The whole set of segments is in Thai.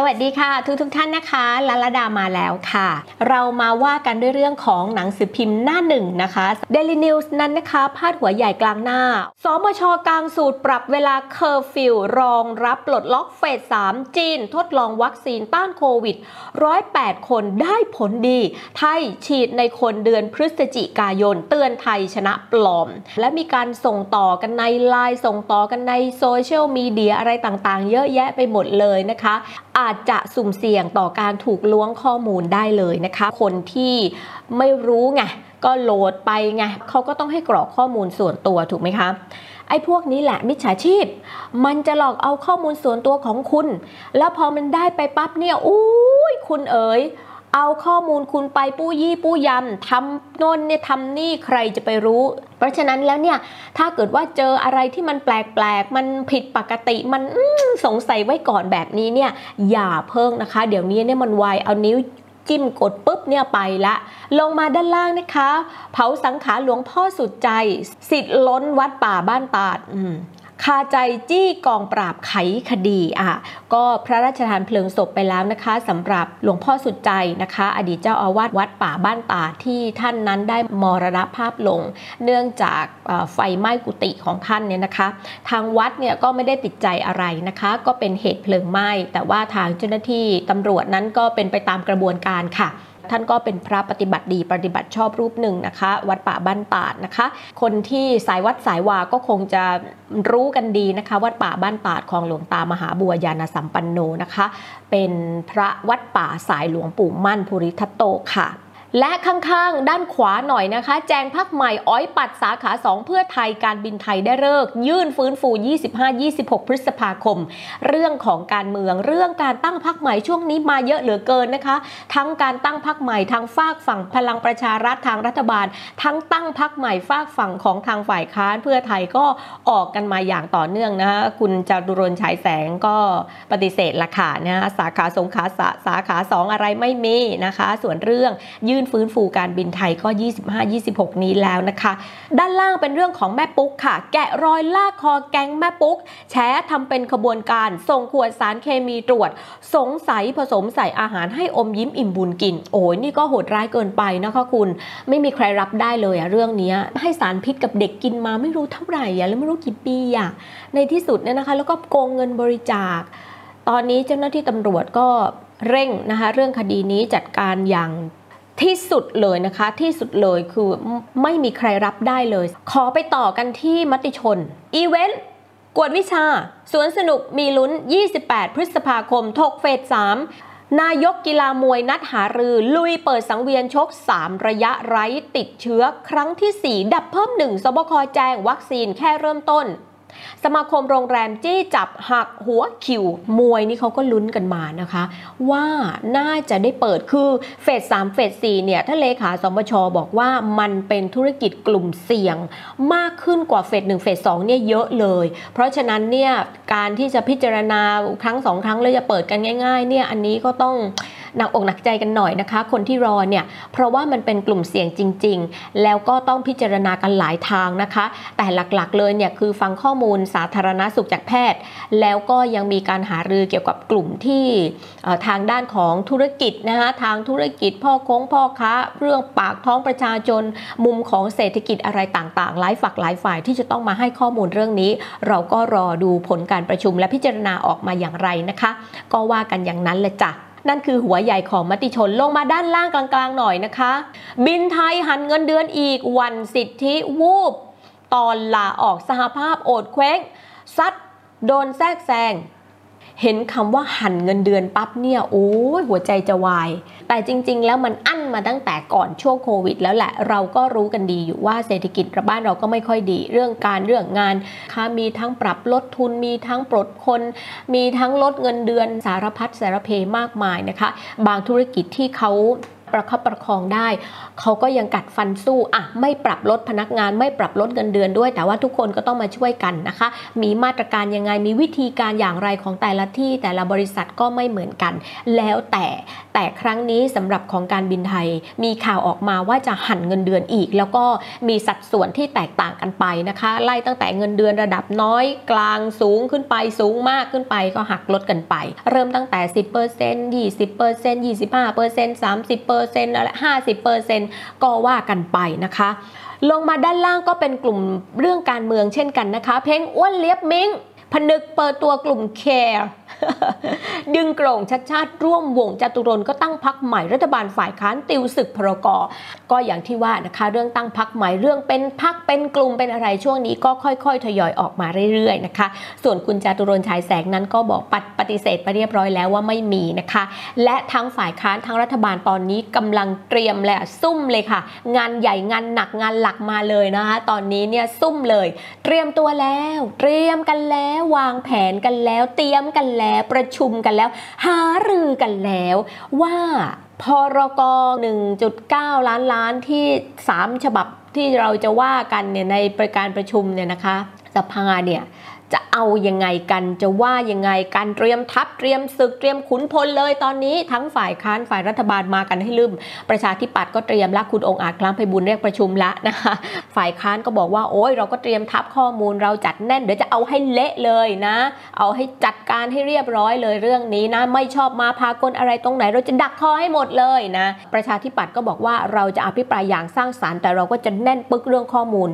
สวัสดีค่ะทุกทุกท่านนะคะลลดามาแล้วค่ะ เรามาว่ากันด้วยเรื่องของหนังสือพิมพ์หน้าหนึ่งนะคะ Daily News นั้นนะคะพาดหัวใหญ่กลางหน้า สมชกางสูตรปรับเวลาเคอร์ฟิวรองรับปลดล็อกเฟส 3 จีน ทดลองวัคซีนต้านโควิด 108 คนได้ผลดี ไทยฉีดในคนเดือนพฤศจิกายน เตือนไทยชนะปลอม และมีการส่งต่อกันในไลน์ส่งต่อกันในโซเชียลมีเดียอะไรต่างๆ เยอะแยะไปหมดเลยนะคะอาจจะสุ่มเสี่ยงต่อการถูกล้วงข้อมูลได้เลยนะคะ คนที่ไม่รู้ไงก็โหลดไปไงเขาก็ต้องให้กรอกข้อมูลส่วนตัวถูกไหมคะไอ้พวกนี้แหละมิจฉาชีพ มันจะหลอกเอาข้อมูลส่วนตัวของคุณ แล้วพอมันได้ไปปั๊บเนี่ยอุ้ยคุณเอ๋ย เอาข้อมูลคุณไปปู้ยี่ปู้ยำทำโน่นเนี่ยทำนี่ใครจะไปรู้ เพราะฉะนั้นแล้วเนี่ยถ้าเกิดว่าเจออะไรที่มันแปลกๆ มันผิดปกติมันสงสัยไว้ก่อนแบบนี้เนี่ยอย่าเพิ่งนะคะ เดี๋ยวนี้เนี่ยมันไวเอานิ้วจิ้มกดปุ๊บเนี่ยไปละ ลงมาด้านล่างนะคะ เผาสังขารหลวงพ่อสุดใจ สิทธิ์ล้นวัดป่าบ้านตาด คาใจจี้กองปราบไขคดีอะก็พระราชทานเพลิงศพไปแล้วนะคะสำหรับหลวงพ่อสุดใจนะคะ อดีตเจ้าอาวาสวัดป่าบ้านตาที่ท่านนั้นได้มรณภาพลง เนื่องจากไฟไหม้กุฏิของท่านเนี่ยนะคะ ทางวัดเนี่ยก็ไม่ได้ติดใจอะไรนะคะ ก็เป็นเหตุเพลิงไหม้แต่ว่าทางเจ้าหน้าที่ตำรวจนั้นก็เป็นไปตามกระบวนการค่ะ ท่านก็เป็นพระปฏิบัติดีปฏิบัติชอบรูปหนึ่งนะคะ วัดป่าบ้านตาดนะคะ คนที่สายวัดสายวาก็คงจะรู้กันดีนะคะ วัดป่าบ้านตาดของหลวงตามหาบัวยานสัมปันโนนะคะ เป็นพระวัดป่าสายหลวงปู่มั่นภูริทัตโตค่ะ และข้างๆ ด้านขวาหน่อยนะคะ แจงพักใหม่อ้อยปัดสาขา 2 เพื่อไทยการบินไทยได้เลิก ยื่นฟื้นฟู 25-26 พฤษภาคม เรื่องของการเมืองเรื่องการตั้งพักใหม่ช่วงนี้มาเยอะเหลือเกินนะคะ ทั้งการตั้งพักใหม่ทางฝากฝั่งพลังประชารัฐทางรัฐบาล ทั้งตั้งพักใหม่ฝากฝั่งของทางฝ่ายค้านเพื่อไทยก็ออกกันมาอย่างต่อเนื่องนะคะคุณจารุรนฉายแสงก็ปฏิเสธละค่ะนะสาขาสงขาสาสาขา 2 อะไรไม่มีนะคะ ส่วนเรื่องยื่ื่นฟื้นฟูการบินไทยก็ 25-26 นี้แล้วนะคะ ด้านล่างเป็นเรื่องของแม่ปุ๊กค่ะ แกะรอยลากคอแก๊งแม่ปุ๊ก แชทำเป็นขบวนการส่งขวดสารเคมีตรวจ สงสัยผสมใส่อาหารให้อมยิ้มอิ่มบุญกิน โอ้ยนี่ก็โหดร้ายเกินไปนะคะคุณ ไม่มีใครรับได้เลยอะเรื่องนี้ให้สารพิษกับเด็กกินมาไม่รู้เท่าไหร่อะแล้วไม่รู้กี่ปีอะในที่สุดเนี่ยนะคะ แล้วก็โกงเงินบริจาค ตอนนี้เจ้าหน้าที่ตำรวจก็เร่งนะคะเรื่องคดีนี้จัดการอย่าง ที่สุดเลยนะคะ ที่สุดเลยคือไม่มีใครรับได้เลย ขอไปต่อกันที่มติชน อีเวนต์กวดวิชา สวนสนุกมีลุ้น 28 พฤษภาคมถกเฟส3นายกกีฬามวยนัดหารือ ลุยเปิดสังเวียนชก 3 ระยะไร้ติดเชื้อ ครั้งที่ 4 ดับเพิ่ม 1สบคแจ้งวัคซีนแค่เริ่มต้น สมาคมโรงแรมจี้จับหักหัวคิวมวยนี่เขาก็ลุ้นกันมานะคะ ว่าน่าจะได้เปิดคือเฟสสามเฟสสี่เนี่ยถ้าเลขาสมชบอกว่ามันเป็นธุรกิจกลุ่มเสี่ยง มากขึ้นกว่าเฟสหนึ่งเฟสสองเนี่ยเยอะเลย เพราะฉะนั้นเนี่ยการที่จะพิจารณาครั้งสองครั้งแล้วจะเปิดกันง่าย ๆ เนี่ยอันนี้ก็ต้อง หนักอกหนักใจกันหน่อยนะคะ คนที่รอเนี่ยเพราะว่ามันเป็นกลุ่มเสี่ยงจริง ๆ แล้วก็ต้องพิจารณากันหลายทางนะคะ แต่หลักๆเลยเนี่ยคือฟังข้อมูลสาธารณสุขจากแพทย์ แล้วก็ยังมีการหารือเกี่ยวกับกลุ่มที่ทางด้านของธุรกิจนะคะทางธุรกิจพ่อคงพ่อค้า เรื่องปากท้องประชาชนมุมของเศรษฐกิจอะไรต่างๆ หลายฝักหลายฝ่ายที่จะต้องมาให้ข้อมูลเรื่องนี้ เราก็รอดูผลการประชุมและพิจารณาออกมาอย่างไรนะคะ ก็ว่ากันอย่างนั้นเลยจ้ะ นั่นคือหัวใหญ่ของมติชนลงมาด้านล่างกลางๆหน่อยนะคะ บินไทยหันเงินเดือนอีกวันสิทธิวูบ ตอนลาออกสหภาพโอดเคว้งซัดโดนแทรกแซง เห็นคำว่าหันเงินเดือนปั๊บเนี่ยโอ้ยหัวใจจะวาย แต่จริง ๆ แล้วมันอั้นมาตั้งแต่ก่อนช่วงโควิด แล้วแหละเราก็รู้กันดีอยู่ว่าเศรษฐกิจระบ้านเราก็ไม่ค่อยดี เรื่องการเรื่องงานค่ะมีทั้งปรับลดทุนมีทั้งปลดคน มีทั้งลดเงินเดือนสารพัดสารเพมากมายนะคะ บางธุรกิจที่เขา ประคับประคองได้ เขาก็ยังกัดฟันสู้อะไม่ปรับลดพนักงาน ไม่ปรับลดเงินเดือนด้วย แต่ว่าทุกคนก็ต้องมาช่วยกันนะคะ มีมาตรการยังไงมีวิธีการอย่างไรของแต่ละที่แต่ละบริษัทก็ไม่เหมือนกัน แล้วแต่แต่ครั้งนี้สำหรับของการบินไทย มีข่าวออกมาว่าจะหั่นเงินเดือนอีก แล้วก็มีสัดส่วนที่แตกต่างกันไปนะคะ ไล่ตั้งแต่เงินเดือนระดับน้อยกลางสูงขึ้นไปสูงมากขึ้นไปก็หักลดกันไป เริ่มตั้งแต่ 10% 20% 25% 30%อะไร50%ก็ว่ากันไปนะคะ ลงมาด้านล่างก็เป็นกลุ่มเรื่องการเมืองเช่นกันนะคะ เพ่งอ้วนเลียบมิงผนึกเปิดตัวกลุ่มแคร์ ดึงโกร่งชัดชาติร่วมวงจตุรนก็ตั้งพักใหม่รัฐบาลฝ่ายค้านติวศึกพรกก็อย่างที่ว่านะคะเรื่องตั้งพักใหม่เรื่องเป็นพักเป็นกลุ่มเป็นอะไรช่วงนี้ก็ค่อยๆ ทยอยออกมาเรื่อยๆนะคะ ส่วนคุณจตุรนฉายแสงนั้นก็บอกปัดปฏิเสธไปเรียบร้อยแล้วว่าไม่มีนะคะ และทั้งฝ่ายค้านทั้งรัฐบาลตอนนี้กำลังเตรียมและซุ่มเลยค่ะ งานใหญ่งานหนักงานหลักมาเลยนะคะ ตอนนี้เนี่ยซุ่มเลย เตรียมตัวแล้ว เตรียมกันแล้ววางแผนกันแล้ว เตรียมกันแล้วแล้วประชุมกันแล้ว หารือกันแล้วว่าพรก 1.9 ล้านล้านที่ 3 ฉบับที่เราจะว่ากันเนี่ยในประการประชุมเนี่ยนะคะสภาเนี่ย จะเอายังไงกันจะว่ายังไงกันเตรียมทัพเตรียมศึกเตรียมขุนพลเลยตอนนี้ทั้งฝ่ายค้านฝ่ายรัฐบาลมากันให้ลืม ประชาธิปัตย์ก็เตรียมละคุณองค์อาจคลังไพบุญเรียกประชุมละนะคะฝ่ายค้านก็บอกว่าโอ้ยเราก็เตรียมทัพข้อมูลเราจัดแน่นเดี๋ยวจะเอาให้เละเลยนะ เอาให้จัดการให้เรียบร้อยเลยเรื่องนี้นะ ไม่ชอบมาพากลอะไรตรงไหน เราจะดักคอให้หมดเลยนะ ประชาธิปัตย์ก็บอกว่าเราจะอภิปรายอย่างสร้างสารรค์แต่เราก็จะแน่นปึกเรื่องข้อมูล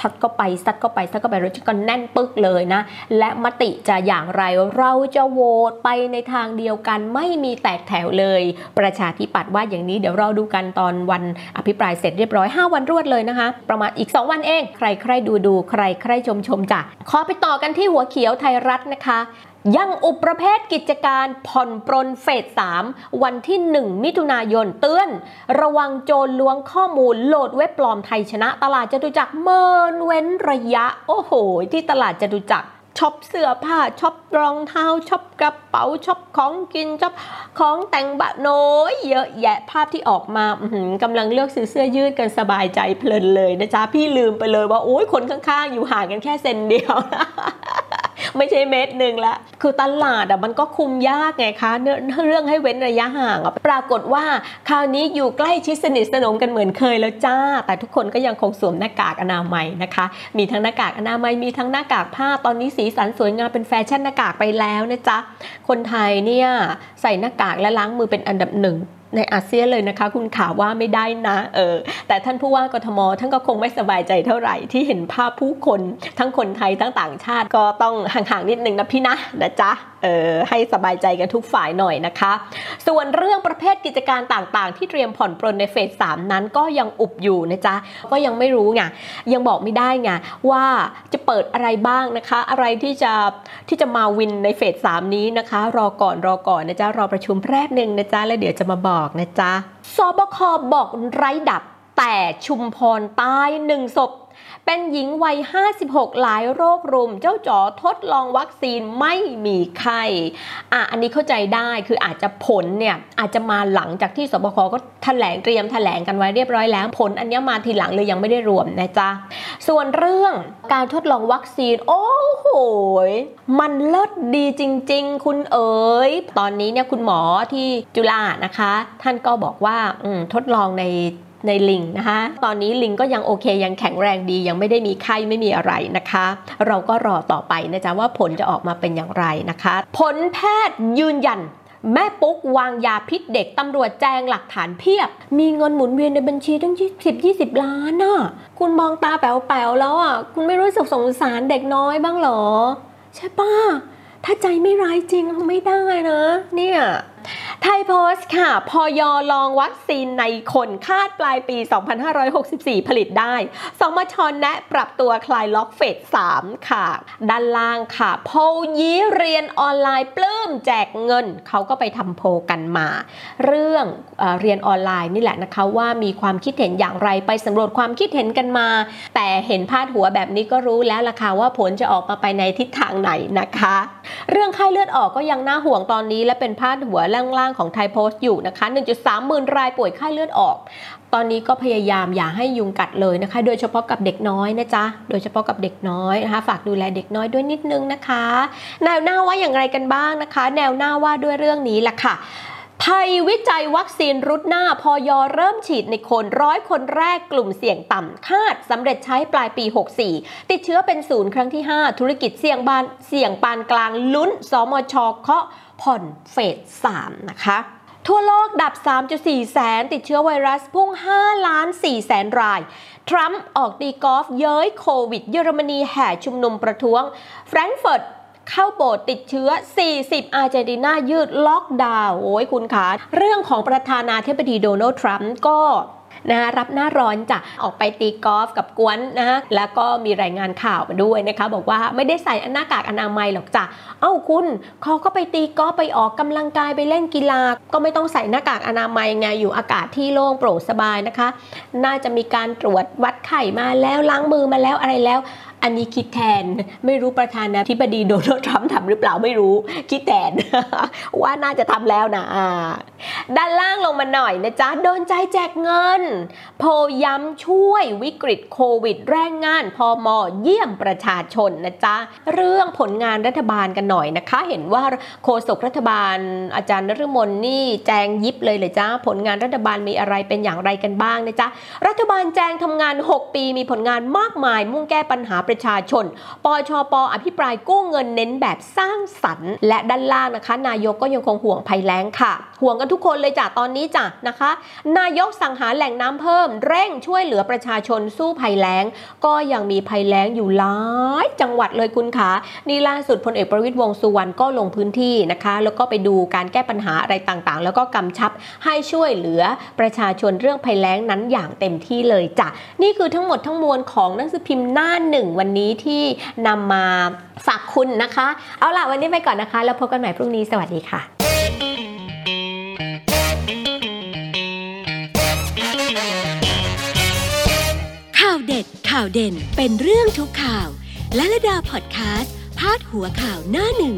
ทัดก็ไปซัดก็ไปซัดก็ไปรถก็แน่นปึ๊กเลยนะ และมติจะอย่างไรเราจะโหวตไปในทางเดียวกันไม่มีแตกแถวเลย ประชาธิปัตย์ว่าอย่างนี้เดี๋ยวเราดูกันตอนวันอภิปรายเสร็จเรียบร้อย 5 วันรวดเลยนะคะ ประมาณอีก 2 วันเอง ใครใครดูดูใครใครชมชมจ้ะขอไปต่อกันที่หัวเขียวไทยรัฐนะคะ ยังอุปประเภทกิจการผ่อนปรนเฟส 3 วันที่ 1 มิถุนายนเตือน ระวังโจรล้วงข้อมูลโหลดเว็บปลอมไทยชนะ ตลาดจตุจักรเมินเว้นระยะ โอ้โห ที่ตลาดจตุจักรช็อปเสื้อผ้าช็อปรองเท้าช็อปกระเป๋าช็อปของกินช็อปของแต่งบะโน้ยเยอะแยะภาพที่ออกมาอื้อหือกำลังเลือกซื้อเสื้อยืดกันสบายใจเพลินเลยนะจ๊ะ พี่ลืมไปเลยว่า โอ้ยคนข้างๆ อยู่ห่างกันแค่เซนเดียว ไม่ใช่เมตรหนึ่งละ คือตลาดอะมันก็คุมยากไงคะ เรื่องเรื่องให้เว้นระยะห่างอะปรากฏว่าคราวนี้อยู่ใกล้ชิดสนิทสนมกันเหมือนเคยแล้วจ้า แต่ทุกคนก็ยังคงสวมหน้ากากอนามัยนะคะ มีทั้งหน้ากากอนามัยมีทั้งหน้ากากผ้าตอนนี้สีสันสวยงามเป็นแฟชั่นหน้ากากไปแล้วนะจ๊ะคนไทยเนี่ยใส่หน้ากากและล้างมือเป็นอันดับหนึ่ง ในอาเซียนเลยนะคะ คุณข่าวว่าไม่ได้นะเออแต่ท่านผู้ว่ากทมท่านก็คงไม่สบายใจเท่าไหร่ที่เห็นภาพผู้คน ทั้งคนไทยทั้งต่างชาติก็ต้องห่างๆนิดนึงนะพี่นะนะจ๊ะเออให้สบายใจกันทุกฝ่ายหน่อยนะคะ ส่วนเรื่องประเภทกิจการต่างๆ ที่เตรียมผ่อนปรนในเฟส3นั้นก็ยังอุบอยู่นะจ๊ะ ก็ยังไม่รู้ไงยังบอกไม่ได้ไงว่าจะเปิดอะไรบ้างนะคะ อะไรที่จะที่จะมาวินในเฟส3นี้นะคะ รอก่อนรอก่อนนะจ๊ะ รอประชุมแรกหนึ่งนะจ๊ะ แล้วเดี๋ยวจะมาบอกนะจ๊ะสบคบอกไร้ดับแต่ชุมพรตายหนึ่งศพ เป็นหญิงวัย 56 หลายโรครุม เจ้าจ๋อทดลองวัคซีนไม่มีไข้อะอันนี้เข้าใจได้คืออาจจะผลเนี่ยอาจจะมาหลังจากที่สบคก็แถลงเตรียมแถลงกันไว้เรียบร้อยแล้ว ผลอันนี้มาทีหลังเลยยังไม่ได้รวมนะจ๊ะ ส่วนเรื่องการทดลองวัคซีน โอ้โหมันเลิศดีจริง ๆ คุณเอ๋ยตอนนี้เนี่ยคุณหมอที่จุฬานะคะ ท่านก็บอกว่าทดลองใน ในลิงนะคะ ตอนนี้ลิงก็ยังโอเคยังแข็งแรงดียังไม่ได้มีไข้ไม่มีอะไรนะคะ เราก็รอต่อไปนะจ๊ะว่าผลจะออกมาเป็นอย่างไรนะคะ ผลแพทย์ยืนยัน แม่ปุ๊กวางยาพิษเด็กตำรวจแจงหลักฐานเพียบ มีเงินหมุนเวียนในบัญชีตั้ง20 20 ล้านน่ะ คุณมองตาแป๋วๆแล้วอะ คุณไม่รู้สึกสงสารเด็กน้อยบ้างหรอ ใช่ป้าถ้าใจไม่ร้ายจริงไม่ได้นะ เนี่ย ไทยโพสต์ค่ะ พอยอลองวัคซีนในคนคาดปลายปี 2564 ผลิตได้ สมชแนะปรับตัวคลายล็อกเฟส 3 ค่ะ ด้านล่างค่ะ โพยี้เรียนออนไลน์ปลื้มแจกเงิน เขาก็ไปทำโพกันมา เรื่องเอเรียนออนไลน์นี่แหละนะคะว่ามีความคิดเห็นอย่างไรไปสำรวจความคิดเห็นกันมา แต่เห็นพาดหัวแบบนี้ก็รู้แล้วล่ะค่ะว่าผลจะออกมาไปในทิศทางไหนนะคะ เรื่องไข้เลือดออกก็ยังน่าห่วงตอนนี้และเป็นพาดหัวล่างางของไทยโพสต์อยู่นะคะ 1.3หมื่นรายป่วยไข้เลือดออก ตอนนี้ก็พยายามอย่าให้ยุงกัดเลยนะคะ โดยเฉพาะกับเด็กน้อยนะจ๊ะ โดยเฉพาะกับเด็กน้อยนะคะ ฝากดูแลเด็กน้อยด้วยนิดนึงนะคะ แนวหน้าว่าอย่างไรกันบ้างนะคะ แนวหน้าว่าด้วยเรื่องนี้แหละค่ะไทยวิจัยวัคซีนรุดหน้าพอยเริ่มฉีดในคนร้อยคนแรกกลุ่มเสี่ยงต่ำคาดสำเร็จใช้ปลายปี 64 ติดเชื้อเป็นศูนย์ครั้งที่ 5 ธุรกิจเสี่ยงบานเสี่ยงปานกลางลุ้น สมชเคาะ ผ่อนเฟส 3 นะคะทั่วโลกดับ 3.4 แสน ติดเชื้อไวรัสพุ่ง 5 ล้าน 4 แสนราย ทรัมป์ออกตีกอล์ฟเย้ยโควิด เยอรมนีแห่ชุมนุมประท้วง แฟรงก์เฟิร์ตเข้าโบสถ์ติดเชื้อ 40 อาร์เจนตินายืดล็อกดาวน์ โอ้ยคุณคะ เรื่องของประธานาธิบดีโดนัลด์ทรัมป์ก็ นะรับหน้าร้อนจ้ะออกไปตีกอล์ฟกับกวนนะะแล้วก็มีรายงานข่าวมาด้วยนะคะ บอกว่าไม่ได้ใส่หน้ากากอนามัยหรอกจ้ะเอ้าคุณเขาก็ไปตีกอล์ฟไปออกกำลังกายไปเล่นกีฬา ก็ไม่ต้องใส่หน้ากากอนามัยไงอยู่อากาศที่โล่งโปร่งสบายนะคะ น่าจะมีการตรวจวัดไข่มาแล้วล้างมือมาแล้วอะไรแล้ว อันนี้คิดแทนไม่รู้ประธานาธิบดีโดนัลด์ทรัมป์ทำหรือเปล่าไม่รู้ คิดแทน ว่าน่าจะทำแล้วนะอาด้านล่างลงมาหน่อยนะจ๊ะโดนใจแจกเงิน โพย้ำช่วยวิกฤตโควิด แรงงานพอมอเยี่ยมประชาชนนะจ๊ะ เรื่องผลงานรัฐบาลกันหน่อยนะคะ เห็นว่าโฆษกรัฐบาล อาจารย์นฤมลนี่แจงยิบเลยเลยจ้าผลงานรัฐบาลมีอะไรเป็นอย่างไรกันบ้างนะจ๊ะรัฐบาลแจงทำงาน 6 ปีมีผลงานมากมายมุ่งแก้ปัญหาประชาชน ปชปอภิปรายกู้เงินเน้นแบบสร้างสรรค์ และด้านล่างนะคะ นายกก็ยังคงห่วงภัยแล้งค่ะ ห่วงกันทุกคนเลยจ้ะตอนนี้จ้ะนะคะ นายกสั่งหาแหล่งน้ำเพิ่ม เร่งช่วยเหลือประชาชนสู้ภัยแล้ง ก็ยังมีภัยแล้งอยู่หลายจังหวัดเลยคุณขานี่ล่าสุดพลเอกประวิตยวงสุวรรณก็ลงพื้นที่นะคะ แล้วก็ไปดูการแก้ปัญหาอะไรต่างๆ แล้วก็กำชับให้ช่วยเหลือประชาชนเรื่องภัยแล้งนั้นอย่างเต็มที่เลยจ้ะนี่คือทั้งหมดทั้งมวลของหนังสือพิมพ์หน้าหนึ่งวันนี้ที่นำมาฝากคุณนะคะ เอาล่ะวันนี้ไปก่อนนะคะ แล้วพบกันใหม่พรุ่งนี้สวัสดีค่ะข่าวเด็ดข่าวเด่นเป็นเรื่องทุกข่าว และระดาพอดแคสต์พาดหัวข่าวหน้าหนึ่ง